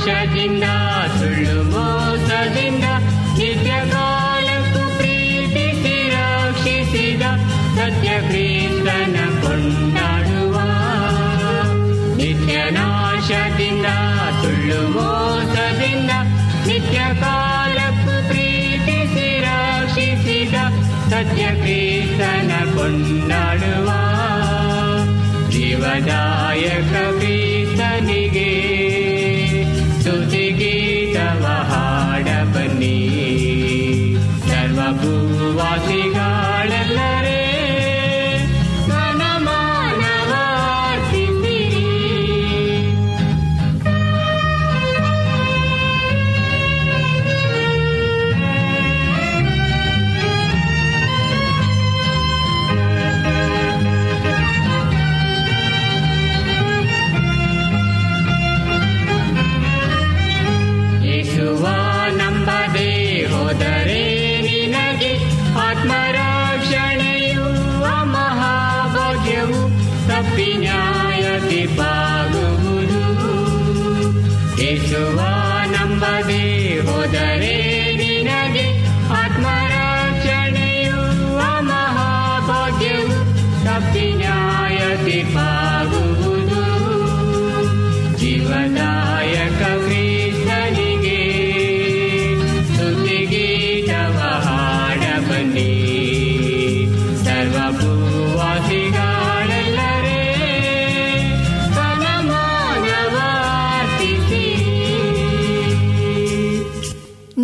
ನಿತ್ಯನಾಶದಿಂದ ಸುಳ್ಳು ಮೋಸದಿಂದ ನಿತ್ಯ ಕಾಲಕ್ಕೂ ಪ್ರೀತಿಸಿ ರಕ್ಷಿಸಿದ ಸತ್ಯ ಕ್ರಿಸ್ತನ ಕೊಂಡಾಡುವ ನಿತ್ಯನಾಶದಿಂದ ಸುಳ್ಳು ಮೋಸದಿಂದ ನಿತ್ಯ ಕಾಲಕ್ಕೂ ಪ್ರೀತಿಸಿ ರಕ್ಷಿಸಿದ ಸತ್ಯ ಕ್ರಿಸ್ತನ ಕೊಂಡಾಡುವ ಜೀವದಾಯಕ ಕ್ರಿಸ್ತನಿಗೆ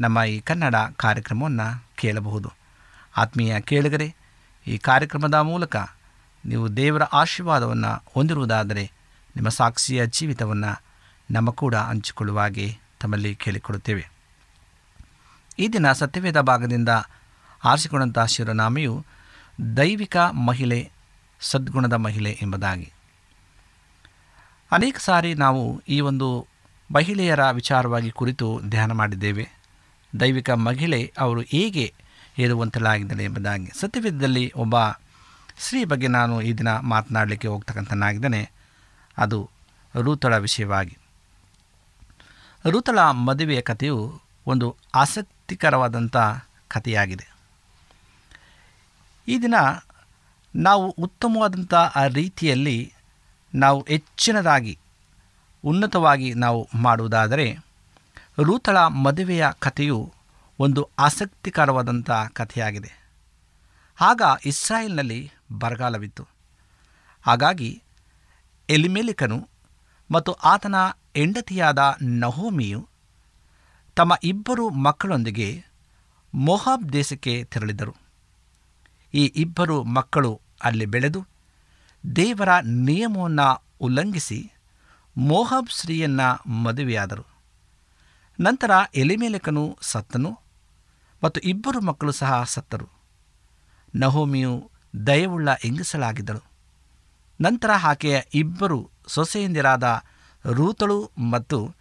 ನಮ್ಮ ಈ ಕನ್ನಡ ಕಾರ್ಯಕ್ರಮವನ್ನು ಕೇಳಬಹುದು. ಆತ್ಮೀಯ ಕೇಳಿಗರೆ, ಈ ಕಾರ್ಯಕ್ರಮದ ಮೂಲಕ ನೀವು ದೇವರ ಆಶೀರ್ವಾದವನ್ನು ಹೊಂದಿರುವುದಾದರೆ ನಿಮ್ಮ ಸಾಕ್ಷಿಯ ಜೀವಿತವನ್ನು ನಮ್ಮ ಕೂಡ ಹಂಚಿಕೊಳ್ಳುವ ಹಾಗೆ ತಮ್ಮಲ್ಲಿ ಕೇಳಿಕೊಡುತ್ತೇವೆ ಈ ದಿನ ಸತ್ಯವೇದ ಭಾಗದಿಂದ ಆರಿಸಿಕೊಂಡಂಥ ಶಿವನಾಮೆಯು ದೈವಿಕ ಮಹಿಳೆ, ಸದ್ಗುಣದ ಮಹಿಳೆ ಎಂಬುದಾಗಿ. ಅನೇಕ ಸಾರಿ ನಾವು ಈ ಒಂದು ಮಹಿಳೆಯರ ವಿಚಾರವಾಗಿ ಕುರಿತು ಧ್ಯಾನ ಮಾಡಿದ್ದೇವೆ. ದೈವಿಕ ಮಹಿಳೆ ಅವರು ಹೇಗೆ ಹೇಳುವಂತಲಾಗಿದ್ದಾರೆ ಎಂಬುದಾಗಿ. ಸತ್ಯವೇದದಲ್ಲಿ ಒಬ್ಬ ಸ್ತ್ರೀ ಬಗ್ಗೆ ನಾನು ಈ ದಿನ ಮಾತನಾಡಲಿಕ್ಕೆ ಹೋಗ್ತಕ್ಕಂಥನಾಗಿದ್ದೇನೆ. ಅದು ರೂತಳ ವಿಷಯವಾಗಿ. ರೂತಳ ಮದುವೆಯ ಕಥೆಯು ಒಂದು ಆಸಕ್ತಿಕರವಾದಂಥ ಕಥೆಯಾಗಿದೆ. ಈ ದಿನ ನಾವು ಉತ್ತಮವಾದಂಥ ಆ ರೀತಿಯಲ್ಲಿ ನಾವು ಹೆಚ್ಚಿನದಾಗಿ ಉನ್ನತವಾಗಿ ನಾವು ಮಾಡುವುದಾದರೆ ರೂತಳ ಮದುವೆಯ ಕಥೆಯು ಒಂದು ಆಸಕ್ತಿಕರವಾದಂಥ ಕಥೆಯಾಗಿದೆ. ಆಗ ಇಸ್ರಾಯೇಲ್ನಲ್ಲಿ ಬರಗಾಲವಿತ್ತು. ಹಾಗಾಗಿ ಎಲಿಮೆಲಿಕನು ಮತ್ತು ಆತನ ಹೆಂಡತಿಯಾದ ನಹೋಮಿಯು ತಮ್ಮ ಇಬ್ಬರು ಮಕ್ಕಳೊಂದಿಗೆ ಮೊಹಾಬ್ ದೇಶಕ್ಕೆ ತೆರಳಿದರು. ಈ ಇಬ್ಬರು ಮಕ್ಕಳು ಅಲ್ಲಿ ಬೆಳೆದು ದೇವರ ನಿಯಮವನ್ನು ಉಲ್ಲಂಘಿಸಿ ಮೋಹಬ್ ಸ್ತ್ರೀಯನ್ನು ಮದುವೆಯಾದರು. ನಂತರ ಎಲೆಮೇಲಕನು ಸತ್ತನು ಮತ್ತು ಇಬ್ಬರು ಮಕ್ಕಳು ಸಹ ಸತ್ತರು. ನಹೋಮಿಯು ದಯವುಳ್ಳ ಹೆಂಗಸಲಾಗಿದ್ದಳು ನಂತರ ಆಕೆಯ ಇಬ್ಬರು ಸೊಸೆಯಂದಿರಾದ ರೂತಳು ಮತ್ತು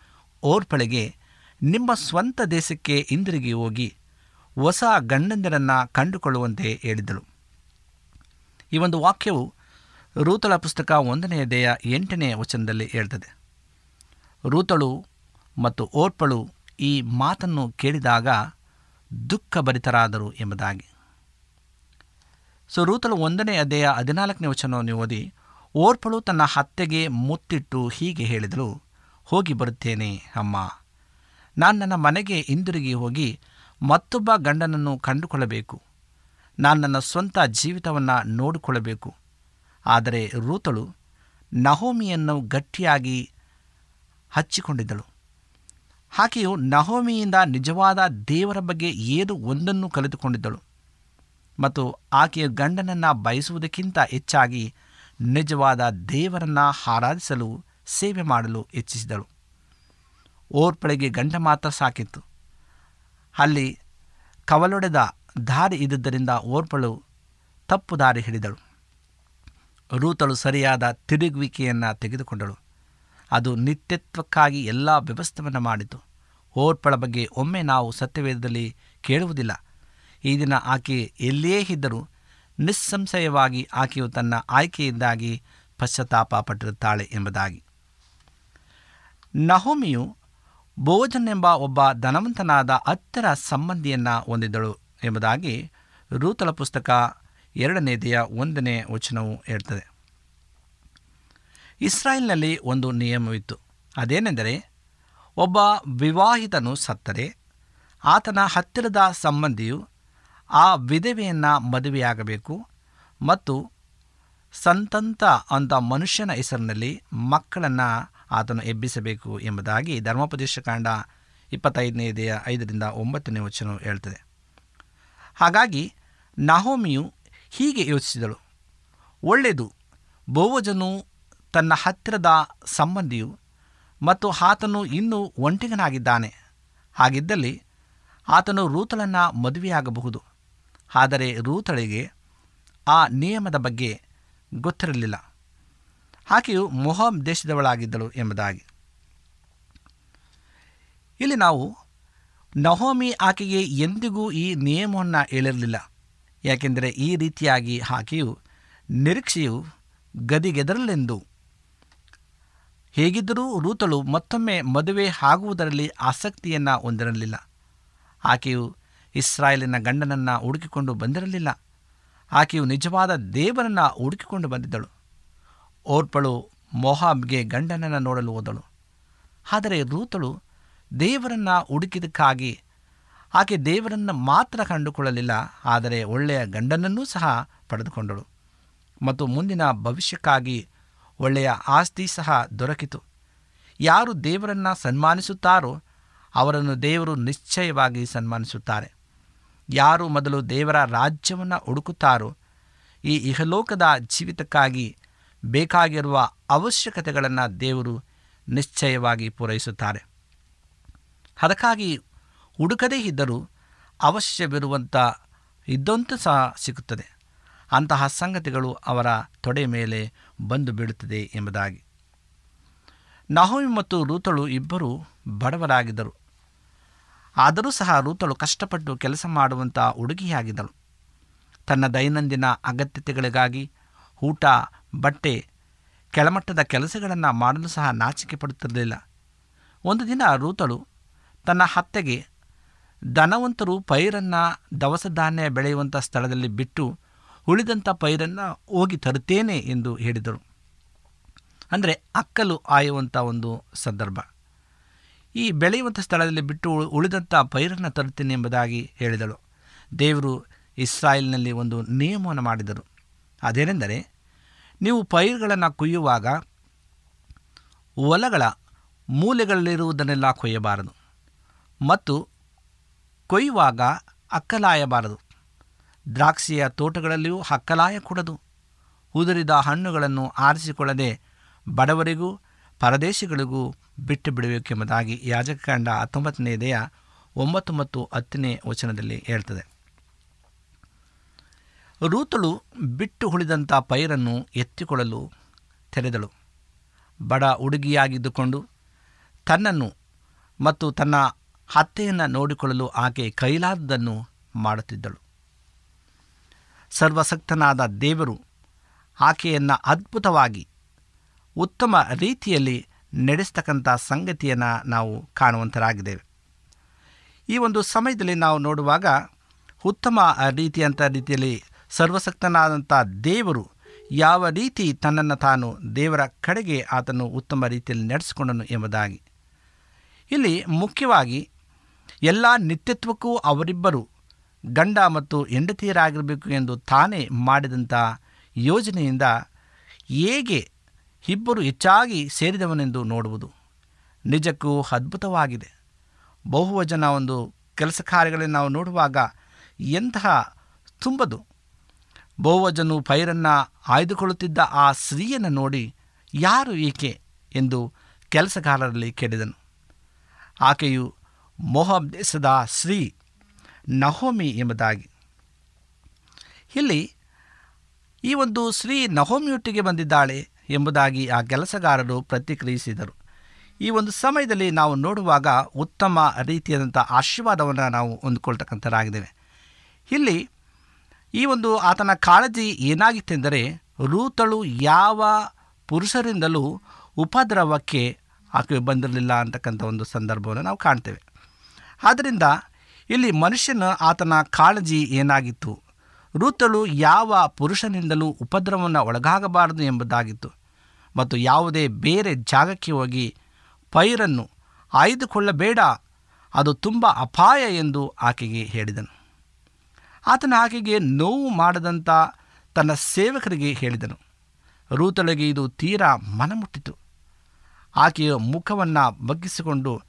ಓರ್ಪಳೆಗೆ ನಿಮ್ಮ ಸ್ವಂತ ದೇಶಕ್ಕೆ ಹಿಂದಿರುಗಿ ಹೋಗಿ ಹೊಸ ಗಂಡಂದಿರನ್ನು ಕಂಡುಕೊಳ್ಳುವಂತೆ ಹೇಳಿದಳು. ಈ ಒಂದು ವಾಕ್ಯವು ರೂತಳ ಪುಸ್ತಕ ಒಂದನೆಯ ದೇಹ ಎಂಟನೆಯ ವಚನದಲ್ಲಿ ಹೇಳ್ತದೆ. ರೂತಳು ಮತ್ತು ಓರ್ಪಳು ಈ ಮಾತನ್ನು ಕೇಳಿದಾಗ ದುಃಖಭರಿತರಾದರು ಎಂಬುದಾಗಿ. ಸೊ ರೂತಲು ಒಂದನೇ ಅಧ್ಯಾಯ ಹದಿನಾಲ್ಕನೇ ವಚನವನ್ನು ಓದಿ, ಓರ್ಪಳು ತನ್ನ ಹತ್ತೆಗೆ ಮುತ್ತಿಟ್ಟು ಹೀಗೆ ಹೇಳಿದಳು, ಹೋಗಿ ಬರುತ್ತೇನೆ ಅಮ್ಮ. ನಾನು ನನ್ನ ಮನೆಗೆ ಹಿಂದಿರುಗಿ ಹೋಗಿ ಮತ್ತೊಬ್ಬ ಗಂಡನನ್ನು ಕಂಡುಕೊಳ್ಳಬೇಕು. ನಾನು ನನ್ನ ಸ್ವಂತ ಜೀವಿತವನ್ನು ನೋಡಿಕೊಳ್ಳಬೇಕು. ಆದರೆ ರೂತಳು ನಹೋಮಿಯನ್ನು ಗಟ್ಟಿಯಾಗಿ ಹಚ್ಚಿಕೊಂಡಿದ್ದಳು. ಆಕೆಯು ನಹೋಮಿಯಿಂದ ನಿಜವಾದ ದೇವರ ಬಗ್ಗೆ ಏದು ಒಂದನ್ನು ಕಲಿತುಕೊಂಡಿದ್ದಳು. ಮತ್ತು ಆಕೆಯ ಗಂಡನನ್ನು ಬಯಸುವುದಕ್ಕಿಂತ ಹೆಚ್ಚಾಗಿ ನಿಜವಾದ ದೇವರನ್ನು ಆರಾಧಿಸಲು ಸೇವೆ ಮಾಡಲು ಹೆಚ್ಚಿಸಿದಳು ಓರ್ಪಳೆಗೆ ಗಂಡ ಮಾತ್ರ ಸಾಕಿತ್ತು. ಅಲ್ಲಿ ಕವಲೊಡೆದ ದಾರಿ ಇದ್ದುದರಿಂದ ಓರ್ಪಳು ತಪ್ಪು ದಾರಿ ಹಿಡಿದಳು. ರೂತಳು ಸರಿಯಾದ ತಿರುಗುವಿಕೆಯನ್ನು ತೆಗೆದುಕೊಂಡಳು. ಅದು ನಿತ್ಯತ್ವಕ್ಕಾಗಿ ಎಲ್ಲ ವ್ಯವಸ್ಥೆಯನ್ನು ಮಾಡಿತು. ಓರ್ಪಳ ಬಗ್ಗೆ ಒಮ್ಮೆ ನಾವು ಸತ್ಯವೇದದಲ್ಲಿ ಕೇಳುವುದಿಲ್ಲ. ಈ ದಿನ ಆಕೆ ಎಲ್ಲಿಯೇ ಇದ್ದರೂ ನಿಸ್ಸಂಶಯವಾಗಿ ಆಕೆಯು ತನ್ನ ಆಯ್ಕೆಯಿಂದಾಗಿ ಪಶ್ಚಾತ್ತಾಪ ಪಟ್ಟಿರುತ್ತಾಳೆ ಎಂಬುದಾಗಿ. ನಹೋಮಿಯು ಭೋಜನ್ ಎಂಬ ಒಬ್ಬ ಧನವಂತನಾದ ಹತ್ತಿರ ಸಂಬಂಧಿಯನ್ನು ಹೊಂದಿದ್ದಳು ಎಂಬುದಾಗಿ ರೂತಲ ಪುಸ್ತಕ ಎರಡನೇದೆಯ ಒಂದನೇ ವಚನವು ಹೇಳ್ತದೆ. ಇಸ್ರಾಯೇಲ್ನಲ್ಲಿ ಒಂದು ನಿಯಮವಿತ್ತು. ಅದೇನೆಂದರೆ, ಒಬ್ಬ ವಿವಾಹಿತನು ಸತ್ತರೆ, ಆತನ ಹತ್ತಿರದ ಸಂಬಂಧಿಯು ಆ ವಿಧವೆಯನ್ನು ಮದುವೆಯಾಗಬೇಕು ಮತ್ತು ಸಂತಂತ ಅಂತ ಮನುಷ್ಯನ ಹೆಸರಿನಲ್ಲಿ ಮಕ್ಕಳನ್ನು ಆತನು ಎಬ್ಬಿಸಬೇಕು ಎಂಬುದಾಗಿ ಧರ್ಮೋಪದೇಶ ಕಾಂಡ ಇಪ್ಪತ್ತೈದನೇದೆಯ ಐದರಿಂದ ಒಂಬತ್ತನೇ ವಚನ ಹೇಳ್ತದೆ. ಹಾಗಾಗಿ ನಹೋಮಿಯು ಹೀಗೆ ಯೋಚಿಸಿದಳು. ಒಳ್ಳೆಯದು ಬೋವಜನು ತನ್ನ ಹತ್ತಿರದ ಸಂಬಂಧಿಯು ಮತ್ತು ಆತನು ಇನ್ನೂ ಒಂಟಿಗನಾಗಿದ್ದಾನೆ. ಹಾಗಿದ್ದಲ್ಲಿ ಆತನು ರೂತಳನ್ನು ಮದುವೆಯಾಗಬಹುದು. ಆದರೆ ರೂತಳಿಗೆ ಆ ನಿಯಮದ ಬಗ್ಗೆ ಗೊತ್ತಿರಲಿಲ್ಲ. ಆಕೆಯು ಮೊಹಮ್ ದೇಶದವಳಾಗಿದ್ದಳು ಎಂಬುದಾಗಿ. ಇಲ್ಲಿ ನಾವು ನಹೋಮಿ ಆಕೆಗೆ ಎಂದಿಗೂ ಈ ನಿಯಮವನ್ನು ಹೇಳಿರಲಿಲ್ಲ. ಯಾಕೆಂದರೆ ಈ ರೀತಿಯಾಗಿ ಆಕೆಯು ನಿರೀಕ್ಷೆಯು ಗದಿಗೆದರಲೆಂದು ಹೇಗಿದ್ದರೂ ರೂತಳು ಮತ್ತೊಮ್ಮೆ ಮದುವೆ ಆಗುವುದರಲ್ಲಿ ಆಸಕ್ತಿಯನ್ನು ಹೊಂದಿರಲಿಲ್ಲ. ಆಕೆಯು ಇಸ್ರಾಯೇಲಿನ ಗಂಡನನ್ನು ಹುಡುಕಿಕೊಂಡು ಬಂದಿರಲಿಲ್ಲ. ಆಕೆಯು ನಿಜವಾದ ದೇವರನ್ನು ಹುಡುಕಿಕೊಂಡು ಬಂದಿದ್ದಳು. ಓರ್ಪಳು ಮೊಹಾಬ್ಗೆ ಗಂಡನನ್ನು ನೋಡಲು ಹೋದಳು. ಆದರೆ ರೂತಳು ದೇವರನ್ನು ಹುಡುಕಿದಕ್ಕಾಗಿ ಆಕೆ ದೇವರನ್ನು ಮಾತ್ರ ಕಂಡುಕೊಳ್ಳಲಿಲ್ಲ, ಆದರೆ ಒಳ್ಳೆಯ ಗಂಡನನ್ನೂ ಸಹ ಪಡೆದುಕೊಂಡಳು. ಮತ್ತು ಮುಂದಿನ ಭವಿಷ್ಯಕ್ಕಾಗಿ ಒಳ್ಳೆಯ ಆಸ್ತಿ ಸಹ ದೊರಕಿತು. ಯಾರು ದೇವರನ್ನು ಸನ್ಮಾನಿಸುತ್ತಾರೋ ಅವರನ್ನು ದೇವರು ನಿಶ್ಚಯವಾಗಿ ಸನ್ಮಾನಿಸುತ್ತಾರೆ. ಯಾರು ಮೊದಲು ದೇವರ ರಾಜ್ಯವನ್ನು ಹುಡುಕುತ್ತಾರೋ ಈ ಇಹಲೋಕದ ಜೀವಿತಕ್ಕಾಗಿ ಬೇಕಾಗಿರುವ ಅವಶ್ಯಕತೆಗಳನ್ನು ದೇವರು ನಿಶ್ಚಯವಾಗಿ ಪೂರೈಸುತ್ತಾರೆ. ಅದಕ್ಕಾಗಿ ಹುಡುಕದೇ ಇದ್ದರೂ ಅವಶ್ಯವಿರುವಂಥ ಇದ್ದಂತೂ ಸಹ ಸಿಗುತ್ತದೆ. ಅಂತಹ ಸಂಗತಿಗಳು ಅವರ ತೊಡೆ ಮೇಲೆ ಬಂದು ಬೀಳುತ್ತದೆ ಎಂಬುದಾಗಿ. ನಹೋಮಿ ಮತ್ತು ರೂತಳು ಇಬ್ಬರು ಬಡವರಾಗಿದ್ದರು. ಆದರೂ ಸಹ ರೂತಳು ಕಷ್ಟಪಟ್ಟು ಕೆಲಸ ಮಾಡುವಂಥ ಹುಡುಗಿಯಾಗಿದ್ದಳು. ತನ್ನ ದೈನಂದಿನ ಅಗತ್ಯತೆಗಳಿಗಾಗಿ ಊಟ, ಬಟ್ಟೆ, ಕೆಳಮಟ್ಟದ ಕೆಲಸಗಳನ್ನು ಮಾಡಲು ಸಹ ನಾಚಿಕೆ ಪಡುತ್ತಿರಲಿಲ್ಲ. ಒಂದು ದಿನ ರೂತಳು ತನ್ನ ಹತ್ತೆಗೆ ಧನವಂತರು ಪೈರನ್ನು ದವಸ ಧಾನ್ಯ ಬೆಳೆಯುವಂಥ ಸ್ಥಳದಲ್ಲಿ ಬಿಟ್ಟು ಉಳಿದಂಥ ಪೈರನ್ನು ಹೋಗಿ ತರುತ್ತೇನೆ ಎಂದು ಹೇಳಿದರು. ಅಂದರೆ ಅಕ್ಕಲು ಆಯುವಂಥ ಒಂದು ಸಂದರ್ಭ. ಈ ಬೆಳೆಯುವಂಥ ಸ್ಥಳದಲ್ಲಿ ಬಿಟ್ಟು ಉಳಿದಂಥ ಪೈರನ್ನು ತರುತ್ತೇನೆ ಎಂಬುದಾಗಿ ಹೇಳಿದಳು. ದೇವರು ಇಸ್ರಾಯೇಲ್ನಲ್ಲಿ ಒಂದು ನಿಯಮವನ್ನು ಮಾಡಿದರು. ಅದೇನೆಂದರೆ, ನೀವು ಪೈರುಗಳನ್ನು ಕೊಯ್ಯುವಾಗ ಹೊಲಗಳ ಮೂಲೆಗಳಲ್ಲಿರುವುದನ್ನೆಲ್ಲ ಕೊಯ್ಯಬಾರದು ಮತ್ತು ಕೊಯ್ಯುವಾಗ ಅಕ್ಕಲಾಯಬಾರದು. ದ್ರಾಕ್ಷಿಯ ತೋಟಗಳಲ್ಲಿಯೂ ಹಕ್ಕಲಾಯಕೂಡದು ಉದುರಿದ ಹಣ್ಣುಗಳನ್ನು ಆರಿಸಿಕೊಳ್ಳದೆ ಬಡವರಿಗೂ ಪರದೇಶಿಗಳಿಗೂ ಬಿಟ್ಟು ಬಿಡಬೇಕೆಂಬುದಾಗಿ ಯಾಜಕಕಾಂಡ ಹತ್ತೊಂಬತ್ತನೆಯದೆಯ ಒಂಬತ್ತು ಮತ್ತು ಹತ್ತನೇ ವಚನದಲ್ಲಿ ಹೇಳ್ತದೆ. ರೂತಳು ಬಿಟ್ಟು ಉಳಿದಂಥ ಪೈರನ್ನು ಎತ್ತಿಕೊಳ್ಳಲು ತೆರೆದಳು. ಬಡ ಹುಡುಗಿಯಾಗಿದ್ದುಕೊಂಡು ತನ್ನನ್ನು ಮತ್ತು ತನ್ನ ಹತ್ತೆಯನ್ನು ನೋಡಿಕೊಳ್ಳಲು ಆಕೆ ಕೈಲಾದದ್ದನ್ನು ಮಾಡುತ್ತಿದ್ದಳು. ಸರ್ವಸಕ್ತನಾದ ದೇವರು ಆಕೆಯನ್ನು ಅದ್ಭುತವಾಗಿ ಉತ್ತಮ ರೀತಿಯಲ್ಲಿ ನಡೆಸ್ತಕ್ಕಂಥ ಸಂಗತಿಯನ್ನು ನಾವು ಕಾಣುವಂತರಾಗಿದ್ದೇವೆ. ಈ ಒಂದು ಸಮಯದಲ್ಲಿ ನಾವು ನೋಡುವಾಗ ಉತ್ತಮ ರೀತಿಯಂಥ ರೀತಿಯಲ್ಲಿ ಸರ್ವಸಕ್ತನಾದಂಥ ದೇವರು ಯಾವ ರೀತಿ ತನ್ನನ್ನು ತಾನು ದೇವರ ಕಡೆಗೆ ಆತನು ಉತ್ತಮ ರೀತಿಯಲ್ಲಿ ನಡೆಸಿಕೊಂಡನು ಎಂಬುದಾಗಿ. ಇಲ್ಲಿ ಮುಖ್ಯವಾಗಿ ಎಲ್ಲ ನಿತ್ಯತ್ವಕ್ಕೂ ಅವರಿಬ್ಬರು ಗಂಡ ಮತ್ತು ಹೆಂಡತಿಯರಾಗಿರಬೇಕು ಎಂದು ತಾನೇ ಮಾಡಿದಂಥ ಯೋಜನೆಯಿಂದ ಹೇಗೆ ಇಬ್ಬರು ಹೆಚ್ಚಾಗಿ ಸೇರಿದವನೆಂದು ನೋಡುವುದು ನಿಜಕ್ಕೂ ಅದ್ಭುತವಾಗಿದೆ. ಬಹುವಜನ ಒಂದು ಕೆಲಸ ಕಾರ್ಯಗಳನ್ನು ನಾವು ನೋಡುವಾಗ ಎಂತಹ ತುಂಬದು. ಬಹುವಜನು ಪೈರನ್ನು ಆಯ್ದುಕೊಳ್ಳುತ್ತಿದ್ದ ಆ ಸ್ತ್ರೀಯನ್ನು ನೋಡಿ ಯಾರು ಈಕೆ ಎಂದು ಕೆಲಸಗಾರರಲ್ಲಿ ಕೇಳಿದನು. ಆಕೆಯು ಮೊಹಬ್ ದೇಶದ ಸ್ತ್ರೀ. ನಹೋಮಿ ಎಂಬುದಾಗಿ. ಇಲ್ಲಿ ಈ ಒಂದು ಸ್ತ್ರೀ ನಹೋಮಿಯೊಟ್ಟಿಗೆ ಬಂದಿದ್ದಾಳೆ ಎಂಬುದಾಗಿ ಆ ಕೆಲಸಗಾರರು ಪ್ರತಿಕ್ರಿಯಿಸಿದರು. ಈ ಒಂದು ಸಮಯದಲ್ಲಿ ನಾವು ನೋಡುವಾಗ ಉತ್ತಮ ರೀತಿಯಾದಂಥ ಆಶೀರ್ವಾದವನ್ನು ನಾವು ಹೊಂದ್ಕೊಳ್ತಕ್ಕಂಥರಾಗಿದ್ದೇವೆ. ಇಲ್ಲಿ ಈ ಒಂದು ಆತನ ಕಾಳಜಿ ಏನಾಗಿತ್ತೆಂದರೆ ರೂತಳು ಯಾವ ಪುರುಷರಿಂದಲೂ ಉಪದ್ರವಕ್ಕೆ ಆಕೆ ಬಂದಿರಲಿಲ್ಲ ಅಂತಕ್ಕಂಥ ಒಂದು ಸಂದರ್ಭವನ್ನು ನಾವು ಕಾಣ್ತೇವೆ. ಆದ್ದರಿಂದ ಇಲ್ಲಿ ಮನುಷ್ಯನ ಆತನ ಕಾಳಜಿ ಏನಾಗಿತ್ತು? ರೂತಳು ಯಾವ ಪುರುಷನಿಂದಲೂ ಉಪದ್ರವವನ್ನು ಒಳಗಾಗಬಾರದು ಎಂಬುದಾಗಿತ್ತು. ಮತ್ತು ಯಾವುದೇ ಬೇರೆ ಜಾಗಕ್ಕೆ ಹೋಗಿ ಪೈರನ್ನು ಆಯ್ದುಕೊಳ್ಳಬೇಡ, ಅದು ತುಂಬ ಅಪಾಯ ಎಂದು ಆಕೆಗೆ ಹೇಳಿದನು. ಆತನ ಆಕೆಗೆ ನೋವು ಮಾಡದಂಥ ತನ್ನ ಸೇವಕರಿಗೆ ಹೇಳಿದನು. ರೂತಳಿಗೆ ಇದು ತೀರಾ ಮನಮುಟ್ಟಿತು. ಆಕೆಯ ಮುಖವನ್ನು ಬಗ್ಗಿಸಿಕೊಂಡು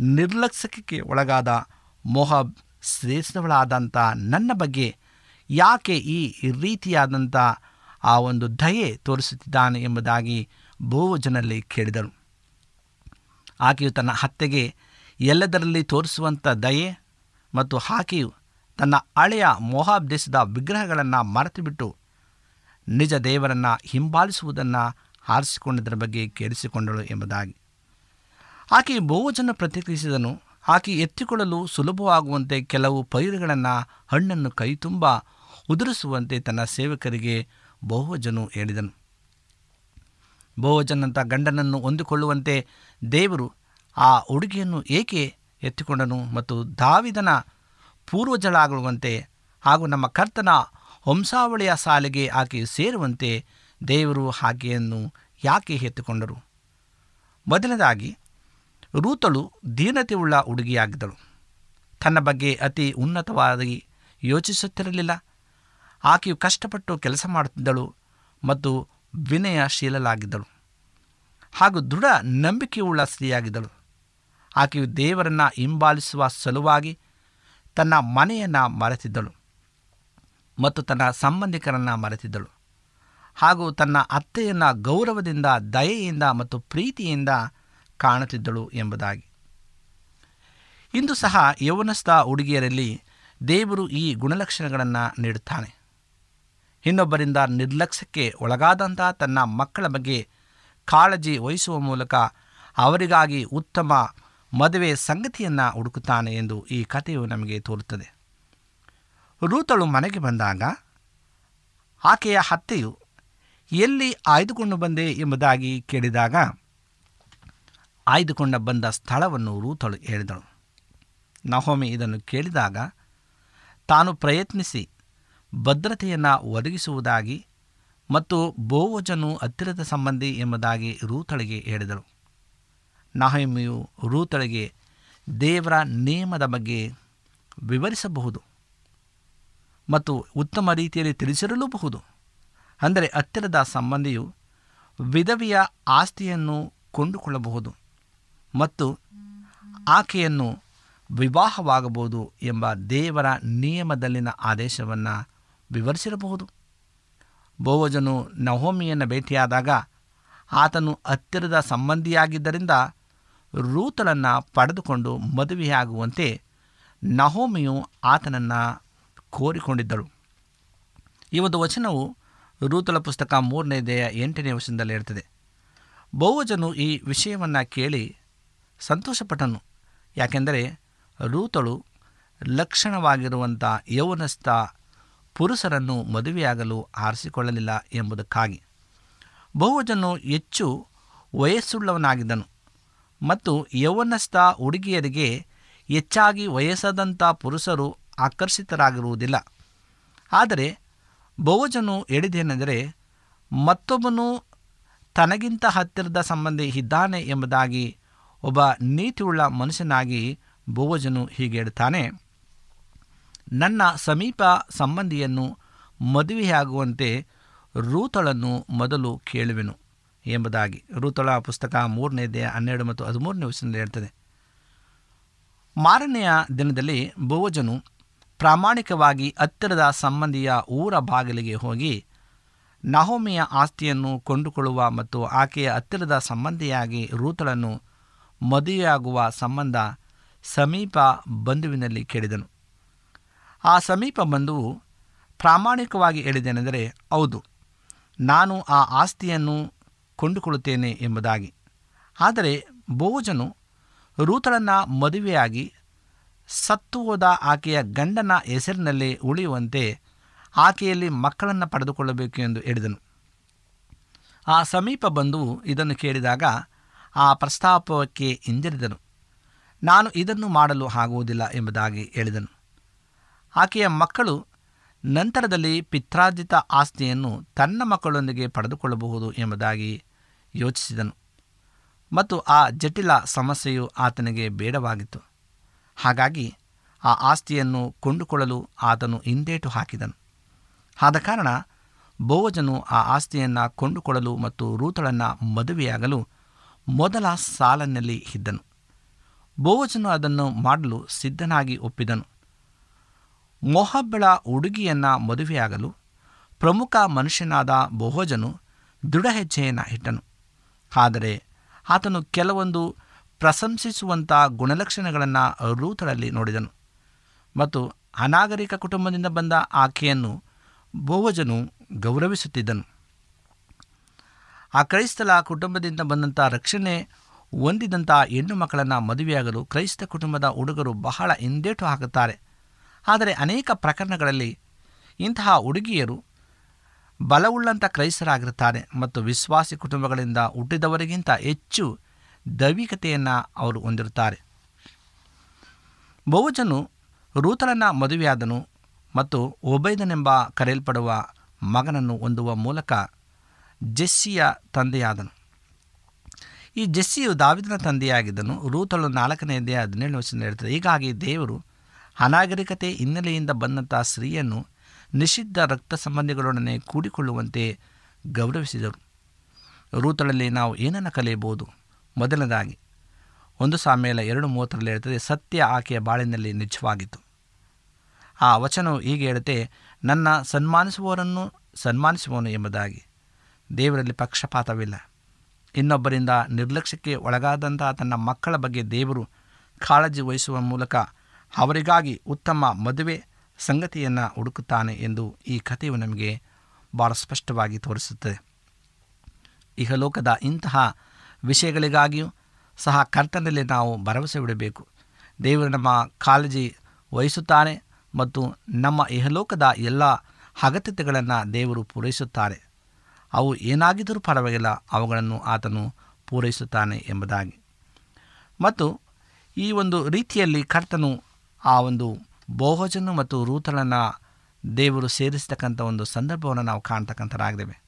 ನಿರ್ಲಕ್ಷ್ಯಕ್ಕೆ ಒಳಗಾದ ಮೊಹಬ್ ಶ್ರೇಷ್ಠವಳಾದಂಥ ನನ್ನ ಬಗ್ಗೆ ಯಾಕೆ ಈ ರೀತಿಯಾದಂಥ ಆ ಒಂದು ದಯೆ ತೋರಿಸುತ್ತಿದ್ದಾನೆ ಎಂಬುದಾಗಿ ಬಹುಜನಲ್ಲಿ ಕೇಳಿದರು. ಆಕೆಯು ತನ್ನ ಹತ್ಯೆಗೆ ಎಲ್ಲದರಲ್ಲಿ ತೋರಿಸುವಂಥ ದಯೆ ಮತ್ತು ಆಕೆಯು ತನ್ನ ಹಳೆಯ ಮೊಹಾಬ್ ದೇಶದ ವಿಗ್ರಹಗಳನ್ನು ಮರೆತುಬಿಟ್ಟು ನಿಜ ದೇವರನ್ನು ಹಿಂಬಾಲಿಸುವುದನ್ನು ಆರಿಸಿಕೊಂಡಿದ್ದರ ಬಗ್ಗೆ ಕೇಳಿಸಿಕೊಂಡಳು ಎಂಬುದಾಗಿ. ಆಕೆ ಬಹುಜನ ಪ್ರತಿಕ್ರಿಯಿಸಿದನು ಆಕೆ ಎತ್ತಿಕೊಳ್ಳಲು ಸುಲಭವಾಗುವಂತೆ ಕೆಲವು ಪೈರುಗಳನ್ನು ಹಣ್ಣನ್ನು ಕೈತುಂಬ ಉದುರಿಸುವಂತೆ ತನ್ನ ಸೇವಕರಿಗೆ ಬಹುವಜನು ಹೇಳಿದನು. ಬಹುವಜನಂಥ ಗಂಡನನ್ನು ಹೊಂದಿಕೊಳ್ಳುವಂತೆ ದೇವರು ಆ ಉಡುಗೆಯನ್ನು ಏಕೆ ಎತ್ತಿಕೊಂಡನು ಮತ್ತು ದಾವಿದನ ಪೂರ್ವಜಳಾಗುವಂತೆ ಹಾಗೂ ನಮ್ಮ ಕರ್ತನ ವಂಶಾವಳಿಯ ಸಾಲಿಗೆ ಆಕೆ ಸೇರುವಂತೆ ದೇವರು ಆಕೆಯನ್ನು ಯಾಕೆ ಎತ್ತಿಕೊಂಡರು? ಮೊದಲನೇದಾಗಿ ರೂತಳು ದೀನತೆಯುಳ್ಳ ಹುಡುಗಿಯಾಗಿದ್ದಳು. ತನ್ನ ಬಗ್ಗೆ ಅತಿ ಉನ್ನತವಾಗಿ ಯೋಚಿಸುತ್ತಿರಲಿಲ್ಲ. ಆಕೆಯು ಕಷ್ಟಪಟ್ಟು ಕೆಲಸ ಮಾಡುತ್ತಿದ್ದಳು ಮತ್ತು ವಿನಯಶೀಲಲಾಗಿದ್ದಳು ಹಾಗೂ ದೃಢ ನಂಬಿಕೆಯುಳ್ಳ ಸ್ತ್ರೀಯಾಗಿದ್ದಳು. ಆಕೆಯು ದೇವರನ್ನು ಹಿಂಬಾಲಿಸುವ ಸಲುವಾಗಿ ತನ್ನ ಮನೆಯನ್ನು ಮರೆತಿದ್ದಳು ಮತ್ತು ತನ್ನ ಸಂಬಂಧಿಕರನ್ನು ಮರೆತಿದ್ದಳು ಹಾಗೂ ತನ್ನ ಅತ್ತೆಯನ್ನು ಗೌರವದಿಂದ, ದಯೆಯಿಂದ ಮತ್ತು ಪ್ರೀತಿಯಿಂದ ಕಾಣುತ್ತಿದ್ದಳು ಎಂಬುದಾಗಿ. ಇಂದು ಸಹ ಯೌವನಸ್ಥ ಹುಡುಗಿಯರಲ್ಲಿ ದೇವರು ಈ ಗುಣಲಕ್ಷಣಗಳನ್ನು ನೀಡುತ್ತಾನೆ. ಇನ್ನೊಬ್ಬರಿಂದ ನಿರ್ಲಕ್ಷ್ಯಕ್ಕೆ ಒಳಗಾದಂಥ ತನ್ನ ಮಕ್ಕಳ ಬಗ್ಗೆ ಕಾಳಜಿ ವಹಿಸುವ ಮೂಲಕ ಅವರಿಗಾಗಿ ಉತ್ತಮ ಮದುವೆ ಸಂಗತಿಯನ್ನು ಹುಡುಕುತ್ತಾನೆ ಎಂದು ಈ ಕಥೆಯು ನಮಗೆ ತೋರುತ್ತದೆ. ರೂತಳು ಮನೆಗೆ ಬಂದಾಗ ಆಕೆಯ ಹತ್ತೆಯು ಎಲ್ಲಿ ಆಯ್ದುಕೊಂಡು ಬಂದೆ ಎಂಬುದಾಗಿ ಕೇಳಿದಾಗ ಆಯ್ದುಕೊಂಡ ಬಂದ ಸ್ಥಳವನ್ನು ರೂತಳು ಹೇಳಿದಳು. ನಹೋಮಿ ಇದನ್ನು ಕೇಳಿದಾಗ, ತಾನು ಪ್ರಯತ್ನಿಸಿ ಭದ್ರತೆಯನ್ನು ಒದಗಿಸುವುದಾಗಿ ಮತ್ತು ಬೋವಜನು ಹತ್ತಿರದ ಸಂಬಂಧಿ ಎಂಬುದಾಗಿ ರೂತಳಿಗೆ ಹೇಳಿದಳು. ನಹೋಮಿಯು ರೂತಳಿಗೆ ದೇವರ ನೇಮದ ಬಗ್ಗೆ ವಿವರಿಸಬಹುದು ಮತ್ತು ಉತ್ತಮ ರೀತಿಯಲ್ಲಿ ತಿಳಿಸಿರಲೂಬಹುದು. ಅಂದರೆ ಹತ್ತಿರದ ಸಂಬಂಧಿಯು ವಿಧವೆಯ ಆಸ್ತಿಯನ್ನು ಕೊಂಡುಕೊಳ್ಳಬಹುದು. ಮತ್ತು ಆಕೆಯನ್ನು ವಿವಾಹವಾಗಬಹುದು ಎಂಬ ದೇವರ ನಿಯಮದಲ್ಲಿನ ಆದೇಶವನ್ನು ವಿವರಿಸಿರಬಹುದು. ಬೋವಜನು ನವೋಮಿಯನ್ನು ಭೇಟಿಯಾದಾಗ ಆತನು ಹತ್ತಿರದ ಸಂಬಂಧಿಯಾಗಿದ್ದರಿಂದ ರೂತಳನ್ನು ಪಡೆದುಕೊಂಡು ಮದುವೆಯಾಗುವಂತೆ ನಹೋಮಿಯು ಆತನನ್ನು ಕೋರಿಕೊಂಡಿದ್ದಳು. ಈ ಒಂದು ವಚನವು ರೂತಳ ಪುಸ್ತಕ ಮೂರನೇ ದೇಹ ಎಂಟನೇ ವಚನದಲ್ಲಿ ಇರ್ತದೆ ಬಹುವಜನು ಈ ವಿಷಯವನ್ನು ಕೇಳಿ ಸಂತೋಷಪಟ್ಟನು. ಯಾಕೆಂದರೆ ರೂತಳು ಲಕ್ಷಣವಾಗಿರುವಂಥ ಯೌವನಸ್ಥ ಪುರುಷರನ್ನು ಮದುವೆಯಾಗಲು ಆರಿಸಿಕೊಳ್ಳಲಿಲ್ಲ ಎಂಬುದಕ್ಕಾಗಿ. ಬಹುಜನು ಹೆಚ್ಚು ವಯಸ್ಸುಳ್ಳವನಾಗಿದ್ದನು ಮತ್ತು ಯೌವನಸ್ಥ ಹುಡುಗಿಯರಿಗೆ ಹೆಚ್ಚಾಗಿ ವಯಸ್ಸಾದಂಥ ಪುರುಷರು ಆಕರ್ಷಿತರಾಗಿರುವುದಿಲ್ಲ. ಆದರೆ ಬಹುಜನು ಹೇಳಿದೇನೆಂದರೆ ಮತ್ತೊಬ್ಬನು ತನಗಿಂತ ಹತ್ತಿರದ ಸಂಬಂಧಿ ಇದ್ದಾನೆ ಎಂಬುದಾಗಿ ಒಬ್ಬ ನೀತಿಯುಳ್ಳ ಮನುಷ್ಯನಾಗಿ ಬೋವಜನು ಹೀಗೆ ಹೇಳ್ತಾನೆ, ನನ್ನ ಸಮೀಪ ಸಂಬಂಧಿಯನ್ನು ಮದುವೆಯಾಗುವಂತೆ ರೂತಳನ್ನು ಮೊದಲು ಕೇಳುವೆನು ಎಂಬುದಾಗಿ. ರೂತಳ ಪುಸ್ತಕ ಮೂರನೇ ದೇಹ ಹನ್ನೆರಡು ಮತ್ತು ಹದಿಮೂರನೇ ವಚನದಲ್ಲಿ ಹೇಳ್ತದೆ, ಮಾರನೆಯ ದಿನದಲ್ಲಿ ಬೋವಜನು ಪ್ರಾಮಾಣಿಕವಾಗಿ ಹತ್ತಿರದ ಸಂಬಂಧಿಯ ಊರ ಬಾಗಿಲಿಗೆ ಹೋಗಿ ನಹೋಮಿಯ ಆಸ್ತಿಯನ್ನು ಕೊಂಡುಕೊಳ್ಳುವ ಮತ್ತು ಆಕೆಯ ಹತ್ತಿರದ ಸಂಬಂಧಿಯಾಗಿ ರೂತಳನ್ನು ಮದುವೆಯಾಗುವ ಸಂಬಂಧ ಸಮೀಪ ಬಂಧುವಿನಲ್ಲಿ ಕೇಳಿದನು. ಆ ಸಮೀಪ ಬಂಧುವು ಪ್ರಾಮಾಣಿಕವಾಗಿ ಹೇಳಿದ್ದೇನೆಂದರೆ, ಹೌದು, ನಾನು ಆ ಆಸ್ತಿಯನ್ನು ಕೊಂಡುಕೊಳ್ಳುತ್ತೇನೆ ಎಂಬುದಾಗಿ. ಆದರೆ ಬೋಜನು ರೂತಳನ್ನು ಮದುವೆಯಾಗಿ ಸತ್ತು ಹೋದ ಆಕೆಯ ಗಂಡನ ಹೆಸರಿನಲ್ಲಿ ಉಳಿಯುವಂತೆ ಆಕೆಯಲ್ಲಿ ಮಕ್ಕಳನ್ನು ಪಡೆದುಕೊಳ್ಳಬೇಕು ಎಂದು ಹೇಳಿದನು. ಆ ಸಮೀಪ ಬಂಧುವು ಇದನ್ನು ಕೇಳಿದಾಗ ಆ ಪ್ರಸ್ತಾಪಕ್ಕೆ ಹಿಂಜರಿದನು ನಾನು ಇದನ್ನು ಮಾಡಲು ಆಗುವುದಿಲ್ಲ ಎಂಬುದಾಗಿ ಹೇಳಿದನು. ಆಕೆಯ ಮಕ್ಕಳು ನಂತರದಲ್ಲಿ ಪಿತ್ರಾರ್ಜಿತ ಆಸ್ತಿಯನ್ನು ತನ್ನ ಮಕ್ಕಳೊಂದಿಗೆ ಪಡೆದುಕೊಳ್ಳಬಹುದು ಎಂಬುದಾಗಿ ಯೋಚಿಸಿದನು. ಮತ್ತು ಆ ಜಟಿಲ ಸಮಸ್ಯೆಯು ಆತನಿಗೆ ಬೇಡವಾಗಿತ್ತು. ಹಾಗಾಗಿ ಆ ಆಸ್ತಿಯನ್ನು ಕೊಂಡುಕೊಳ್ಳಲು ಆತನು ಹಿಂದೇಟು ಹಾಕಿದನು. ಆದ ಕಾರಣ ಬೋವಜನು ಆ ಆಸ್ತಿಯನ್ನು ಕೊಂಡುಕೊಳ್ಳಲು ಮತ್ತು ರೂತಳನ್ನು ಮದುವೆಯಾಗಲು ಮೊದಲ ಸಾಲನಲ್ಲಿ ಇದ್ದನು. ಬೋವಜನು ಅದನ್ನು ಮಾಡಲು ಸಿದ್ಧನಾಗಿ ಒಪ್ಪಿದನು. ಮೊಹಬ್ಬಳ ಹುಡುಗಿಯನ್ನು ಮದುವೆಯಾಗಲು ಪ್ರಮುಖ ಮನುಷ್ಯನಾದ ಬೋಹಜನು ದೃಢ ಹೆಜ್ಜೆಯನ್ನು ಇಟ್ಟನು. ಆದರೆ ಆತನು ಕೆಲವೊಂದು ಪ್ರಶಂಸಿಸುವಂಥ ಗುಣಲಕ್ಷಣಗಳನ್ನು ರೂತರಲ್ಲಿ ನೋಡಿದನು. ಮತ್ತು ಅನಾಗರಿಕ ಕುಟುಂಬದಿಂದ ಬಂದ ಆಕೆಯನ್ನು ಬೋವಜನು ಗೌರವಿಸುತ್ತಿದ್ದನು. ಆ ಕ್ರೈಸ್ತಲ ಕುಟುಂಬದಿಂದ ಬಂದಂಥ ರಕ್ಷಣೆ ಹೊಂದಿದಂಥ ಹೆಣ್ಣು ಮಕ್ಕಳನ್ನು ಮದುವೆಯಾಗಲು ಕ್ರೈಸ್ತ ಕುಟುಂಬದ ಹುಡುಗರು ಬಹಳ ಹಿಂದೇಟು ಹಾಕುತ್ತಾರೆ. ಆದರೆ ಅನೇಕ ಪ್ರಕರಣಗಳಲ್ಲಿ ಇಂತಹ ಹುಡುಗಿಯರು ಬಲವುಳ್ಳಂಥ ಕ್ರೈಸ್ತರಾಗಿರುತ್ತಾರೆ ಮತ್ತು ವಿಶ್ವಾಸಿ ಕುಟುಂಬಗಳಿಂದ ಹುಟ್ಟಿದವರಿಗಿಂತ ಹೆಚ್ಚು ದೈವಿಕತೆಯನ್ನು ಅವರು ಹೊಂದಿರುತ್ತಾರೆ. ಬಹುಜನು ರೂತಳನ್ನು ಮದುವೆಯಾದನು ಮತ್ತು ಒಬೈದನೆಂಬ ಕರೆಯಲ್ಪಡುವ ಮಗನನ್ನು ಹೊಂದುವ ಮೂಲಕ ಜೆಸ್ಸಿಯ ತಂದೆಯಾದನು. ಈ ಜೆಸ್ಸಿಯು ದಾವಿದನ ತಂದೆಯಾಗಿದ್ದನು. ರೂತಳು ನಾಲ್ಕನೆಯದೇ ಹದಿನೇಳು ವರ್ಷ ಹೇಳ್ತದೆ, ಹೀಗಾಗಿ ದೇವರು ಅನಾಗರಿಕತೆ ಹಿನ್ನೆಲೆಯಿಂದ ಬಂದಂಥ ಸ್ತ್ರೀಯನ್ನು ನಿಷಿದ್ಧ ರಕ್ತ ಸಂಬಂಧಿಗಳೊಡನೆ ಕೂಡಿಕೊಳ್ಳುವಂತೆ ಗೌರವಿಸಿದರು. ರೂತಳಲ್ಲಿ ನಾವು ಏನನ್ನು ಕಲಿಯಬಹುದು? ಮೊದಲನೇದಾಗಿ, ಒಂದು ಸಾಮೇಲ ಎರಡು ಮೂವತ್ತರಲ್ಲಿ ಹೇಳ್ತದೆ, ಸತ್ಯ ಆಕೆಯ ಬಾಳಿನಲ್ಲಿ ನಿಜವಾಗಿತ್ತು. ಆ ವಚನವು ಹೀಗೆ ಹೇಳುತ್ತೆ, ನನ್ನ ಸನ್ಮಾನಿಸುವವರನ್ನು ಸನ್ಮಾನಿಸುವವನು ಎಂಬುದಾಗಿ. ದೇವರಲ್ಲಿ ಪಕ್ಷಪಾತವಿಲ್ಲ. ಇನ್ನೊಬ್ಬರಿಂದ ನಿರ್ಲಕ್ಷ್ಯಕ್ಕೆ ಒಳಗಾದಂತಹ ತನ್ನ ಮಕ್ಕಳ ಬಗ್ಗೆ ದೇವರು ಕಾಳಜಿ ವಹಿಸುವ ಮೂಲಕ ಅವರಿಗಾಗಿ ಉತ್ತಮ ಮದುವೆ ಸಂಗತಿಯನ್ನು ಹುಡುಕುತ್ತಾನೆ ಎಂದು ಈ ಕಥೆಯು ನಮಗೆ ಭಾಳ ಸ್ಪಷ್ಟವಾಗಿ ತೋರಿಸುತ್ತದೆ. ಇಹಲೋಕದ ಇಂತಹ ವಿಷಯಗಳಿಗಾಗಿಯೂ ಸಹ ಕರ್ತನಲ್ಲಿ ನಾವು ಭರವಸೆ ಬಿಡಬೇಕು ದೇವರು ನಮ್ಮ ಕಾಳಜಿ ವಹಿಸುತ್ತಾನೆ ಮತ್ತು ನಮ್ಮ ಇಹಲೋಕದ ಎಲ್ಲ ಅಗತ್ಯತೆಗಳನ್ನು ದೇವರು ಪೂರೈಸುತ್ತಾರೆ. ಅವು ಏನಾಗಿದ್ದರೂ ಪರವಾಗಿಲ್ಲ, ಅವುಗಳನ್ನು ಆತನು ಪೂರೈಸುತ್ತಾನೆ ಎಂಬುದಾಗಿ. ಮತ್ತು ಈ ಒಂದು ರೀತಿಯಲ್ಲಿ ಕರ್ತನು ಆ ಒಂದು ಬೋಹಜನು ಮತ್ತು ರೂತಳನ್ನು ದೇವರು ಸೇರಿಸ್ತಕ್ಕಂಥ ಒಂದು ಸಂದರ್ಭವನ್ನು ನಾವು ಕಾಣ್ತಕ್ಕಂಥರಾಗಿದ್ದೇವೆ.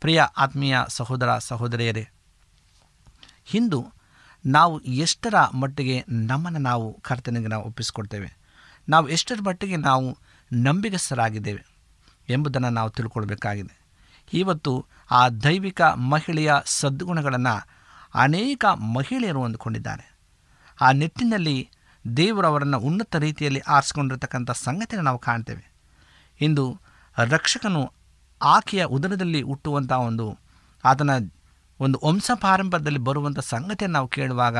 ಪ್ರಿಯ ಆತ್ಮೀಯ ಸಹೋದರ, ಸಹೋದರಿಯರೇ, ಹಿಂದು ನಾವು ಎಷ್ಟರ ಮಟ್ಟಿಗೆ ನಮ್ಮನ್ನು ನಾವು ಕರ್ತನಿಗೆ ನಾವು ಒಪ್ಪಿಸಿಕೊಡ್ತೇವೆ? ನಾವು ಎಷ್ಟರ ಮಟ್ಟಿಗೆ ನಾವು ನಂಬಿಗಸ್ಥರಾಗಿದ್ದೇವೆ ಎಂಬುದನ್ನು ನಾವು ತಿಳ್ಕೊಳ್ಬೇಕಾಗಿದೆ. ಇವತ್ತು ಆ ದೈವಿಕ ಮಹಿಳೆಯ ಸದ್ಗುಣಗಳನ್ನು ಅನೇಕ ಮಹಿಳೆಯರು ಹೊಂದಿಕೊಂಡಿದ್ದಾರೆ. ಆ ನಿಟ್ಟಿನಲ್ಲಿ ದೇವರವರನ್ನು ಉನ್ನತ ರೀತಿಯಲ್ಲಿ ಆರಿಸ್ಕೊಂಡಿರ್ತಕ್ಕಂಥ ಸಂಗತಿಯನ್ನು ನಾವು ಕಾಣ್ತೇವೆ. ಇಂದು ರಕ್ಷಕನು ಆಕೆಯ ಉದರದಲ್ಲಿ ಹುಟ್ಟುವಂಥ ಒಂದು ಆತನ ಒಂದು ವಂಶ ಪಾರಂಪರ್ಯದಲ್ಲಿ ಬರುವಂಥ ಸಂಗತಿಯನ್ನು ನಾವು ಕೇಳುವಾಗ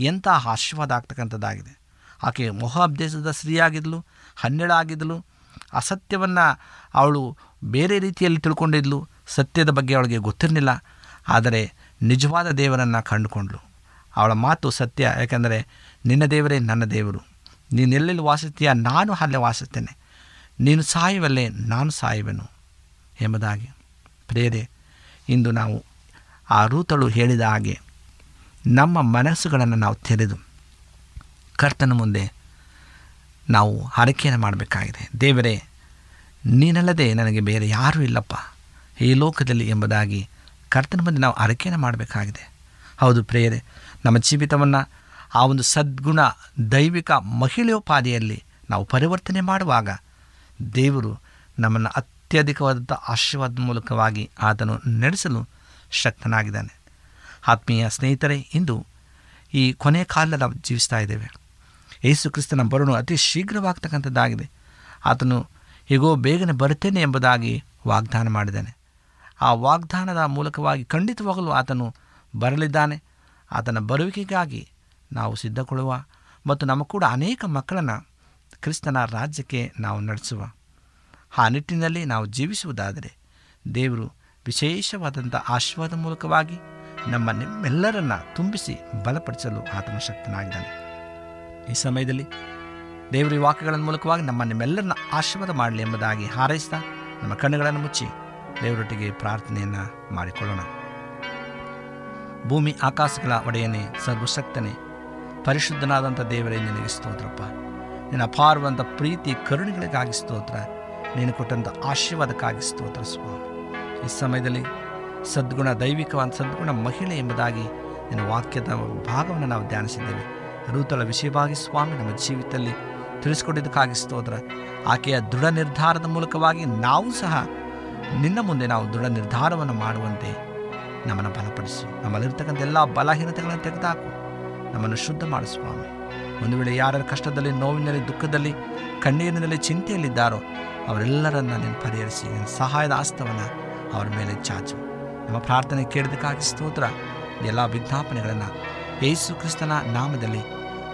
ಎಂಥ ಆಶೀರ್ವಾದ ಆಗ್ತಕ್ಕಂಥದ್ದಾಗಿದೆ. ಆಕೆ ಮೊಹಾಬ್ ದೇಶದ ಸ್ತ್ರೀಯಾಗಿದ್ಲು ಹನ್ನೆರಡಾಗಿದ್ದಳು ಅಸತ್ಯವನ್ನು ಅವಳು ಬೇರೆ ರೀತಿಯಲ್ಲಿ ತಿಳ್ಕೊಂಡಿದ್ಲು ಸತ್ಯದ ಬಗ್ಗೆ ಅವಳಿಗೆ ಗೊತ್ತಿರಲಿಲ್ಲ, ಆದರೆ ನಿಜವಾದ ದೇವರನ್ನು ಕಂಡುಕೊಂಡ್ಳು. ಅವಳ ಮಾತು ಸತ್ಯ, ಯಾಕೆಂದರೆ ನಿನ್ನ ದೇವರೇ ನನ್ನ ದೇವರು. ನೀನು ಎಲ್ಲೆಲ್ಲಿ ವಾಸಿಸ್ತೀಯ ನಾನು ಅಲ್ಲೇ ವಾಸಿಸ್ತೇನೆ ನೀನು ಸಾಯುವಲ್ಲೇ ನಾನು ಸಾಯುವೆನು ಎಂಬುದಾಗಿ. ಪ್ರೇರೆ ಇಂದು ನಾವು ಆ ರೂತಳು ಹೇಳಿದ ಹಾಗೆ ನಮ್ಮ ಮನಸ್ಸುಗಳನ್ನು ನಾವು ತೆರೆದು ಕರ್ತನ ಮುಂದೆ ನಾವು ಹರಕೆಯನ್ನು ಮಾಡಬೇಕಾಗಿದೆ. ದೇವರೇ, ನೀನಲ್ಲದೆ ನನಗೆ ಬೇರೆ ಯಾರೂ ಇಲ್ಲಪ್ಪ. ಈ ಲೋಕದಲ್ಲಿ ಎಂಬುದಾಗಿ ಕರ್ತನ ಮುಂದೆ ನಾವು ಅರಕೆಯನ್ನು ಮಾಡಬೇಕಾಗಿದೆ. ಹೌದು ಪ್ರೇಯರೆ, ನಮ್ಮ ಜೀವಿತವನ್ನು ಆ ಒಂದು ಸದ್ಗುಣ, ದೈವಿಕ ಮಹಿಳೆಯೋಪಾದಿಯಲ್ಲಿ ನಾವು ಪರಿವರ್ತನೆ ಮಾಡುವಾಗ ದೇವರು ನಮ್ಮನ್ನು ಅತ್ಯಧಿಕವಾದಂಥ ಆಶೀರ್ವಾದ ಮೂಲಕವಾಗಿ ಆತನು ನಡೆಸಲು ಶಕ್ತನಾಗಿದ್ದಾನೆ. ಆತ್ಮೀಯ ಸ್ನೇಹಿತರೇ, ಇಂದು ಈ ಕೊನೆಯ ಕಾಲ ನಾವು ಜೀವಿಸ್ತಾ ಇದ್ದೇವೆ. ಯೇಸು ಕ್ರಿಸ್ತನ ಬರೋಣ ಅತಿ ಶೀಘ್ರವಾಗ್ತಕ್ಕಂಥದ್ದಾಗಿದೆ. ಆತನು ಹೇಗೋ ಬೇಗನೆ ಬರುತ್ತೇನೆ ಎಂಬುದಾಗಿ ವಾಗ್ದಾನ ಮಾಡಿದ್ದಾನೆ. ಆ ವಾಗ್ದಾನದ ಮೂಲಕವಾಗಿ ಖಂಡಿತವಾಗಲೂ ಆತನು ಬರಲಿದ್ದಾನೆ. ಆತನ ಬರುವಿಕೆಗಾಗಿ ನಾವು ಸಿದ್ಧಗೊಳ್ಳುವ ಮತ್ತು ನಮ್ಮ ಕೂಡ ಅನೇಕ ಮಕ್ಕಳನ್ನು ಕ್ರಿಸ್ತನ ರಾಜ್ಯಕ್ಕೆ ನಾವು ನಡೆಸುವ. ಆ ನಿಟ್ಟಿನಲ್ಲಿ ನಾವು ಜೀವಿಸುವುದಾದರೆ ದೇವರು ವಿಶೇಷವಾದಂಥ ಆಶೀರ್ವಾದ ಮೂಲಕವಾಗಿ ನಮ್ಮ ನಿಮ್ಮೆಲ್ಲರನ್ನ ತುಂಬಿಸಿ ಬಲಪಡಿಸಲು ಆತನ ಶಕ್ತನಾಗಿದ್ದಾನೆ. ಈ ಸಮಯದಲ್ಲಿ ದೇವರ ವಾಕ್ಯಗಳ ಮೂಲಕವಾಗಿ ನಮ್ಮ ನಿಮ್ಮೆಲ್ಲರನ್ನ ಆಶೀರ್ವಾದ ಮಾಡಲಿ ಎಂಬುದಾಗಿ ಹಾರೈಸ್ತಾ ನಮ್ಮ ಕಣ್ಣುಗಳನ್ನು ಮುಚ್ಚಿ ದೇವರೊಟ್ಟಿಗೆ ಪ್ರಾರ್ಥನೆಯನ್ನು ಮಾಡಿಕೊಳ್ಳೋಣ. ಭೂಮಿ ಆಕಾಶಗಳ ಒಡೆಯನೇ, ಸರ್ವಶಕ್ತನೇ, ಪರಿಶುದ್ಧನಾದಂಥ ದೇವರೇ, ನಿನಗೆ ಸ್ತೋತ್ರಪ್ಪ. ನಿನ್ನ ಅಪಾರವಂಥ ಪ್ರೀತಿ, ಕರುಣೆಗಳಿಗಾಗಿ ಸ್ತೋತ್ರ. ನೀನು ಕೊಟ್ಟಂಥ ಆಶೀರ್ವಾದಕ್ಕಾಗಿ ಸ್ತೋತ್ರ, ಸ್ವಾಮಿ. ಈ ಸಮಯದಲ್ಲಿ ಸದ್ಗುಣ ದೈವಿಕವಾದ ಸದ್ಗುಣ, ಮಹಿಳೆ ಎಂಬುದಾಗಿ ನಿನ್ನ ವಾಕ್ಯದ ಭಾಗವನ್ನು ನಾವು ಧ್ಯಾನಿಸಿದ್ದೇವೆ. ರೂತಳ ವಿಷಯವಾಗಿ ಸ್ವಾಮಿ ನಮ್ಮ ಜೀವಿತದಲ್ಲಿ ತಿಳಿಸ್ಕೊಟ್ಟಿದ್ದಕ್ಕಾಗಿ ಸ್ತೋತ್ರ. ಆಕೆಯ ದೃಢ ನಿರ್ಧಾರದ ಮೂಲಕವಾಗಿ ನಾವು ಸಹ ನಿನ್ನ ಮುಂದೆ ನಾವು ದೃಢ ನಿರ್ಧಾರವನ್ನು ಮಾಡುವಂತೆ ನಮ್ಮನ್ನು ಬಲಪಡಿಸು. ನಮ್ಮಲ್ಲಿರ್ತಕ್ಕಂಥ ಎಲ್ಲ ಬಲಹೀನತೆಗಳನ್ನು ತೆಗೆದುಹಾಕು. ನಮ್ಮನ್ನು ಶುದ್ಧ ಮಾಡು ಸ್ವಾಮಿ. ಒಂದು ವೇಳೆ ಯಾರ ಕಷ್ಟದಲ್ಲಿ, ನೋವಿನಲ್ಲಿ, ದುಃಖದಲ್ಲಿ, ಕಣ್ಣೀರಿನಲ್ಲಿ, ಚಿಂತೆಯಲ್ಲಿದ್ದಾರೋ, ಅವರೆಲ್ಲರನ್ನ ನೀನು ಪರಿಹರಿಸಿ, ನಿನ್ನ ಸಹಾಯದ ಆಸ್ತವನ್ನು ಅವರ ಮೇಲೆ ಚಾಚು. ನಮ್ಮ ಪ್ರಾರ್ಥನೆ ಕೇಳಿದಕ್ಕಾಗಿ ಸ್ತೋತ್ರ. ಎಲ್ಲ ವಿಜ್ಞಾಪನೆಗಳನ್ನು ಯೇಸು ಕ್ರಿಸ್ತನ ನಾಮದಲ್ಲಿ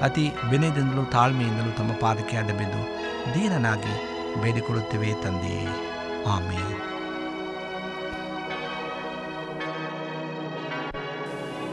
ಅತಿ ವಿನಯದಿಂದಲೂ, ತಾಳ್ಮೆಯಿಂದಲೂ ತಮ್ಮ ಪಾದಕ್ಕೆ ಅಡ್ಡಬಿದ್ದು ದೀನನಾಗಿ ಬೇಡಿಕೊಳ್ಳುತ್ತೇವೆ ತಂದೆಯೇ. ಆಮೇಲೆ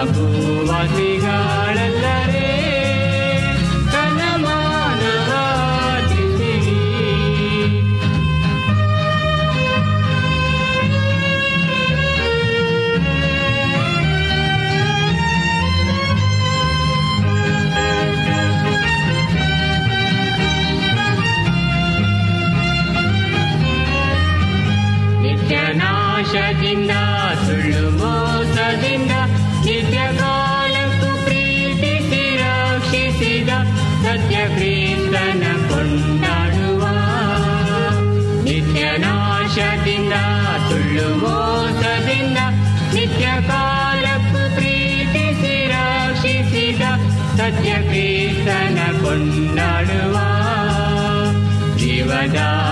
Lapu go.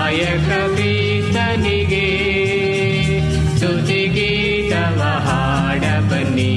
ಜೀವದಾಯಕ ಕ್ರಿಸ್ತನಿಗೆ ಸ್ತುತಿಗೀತವ ಹಾಡ ಬನ್ನಿ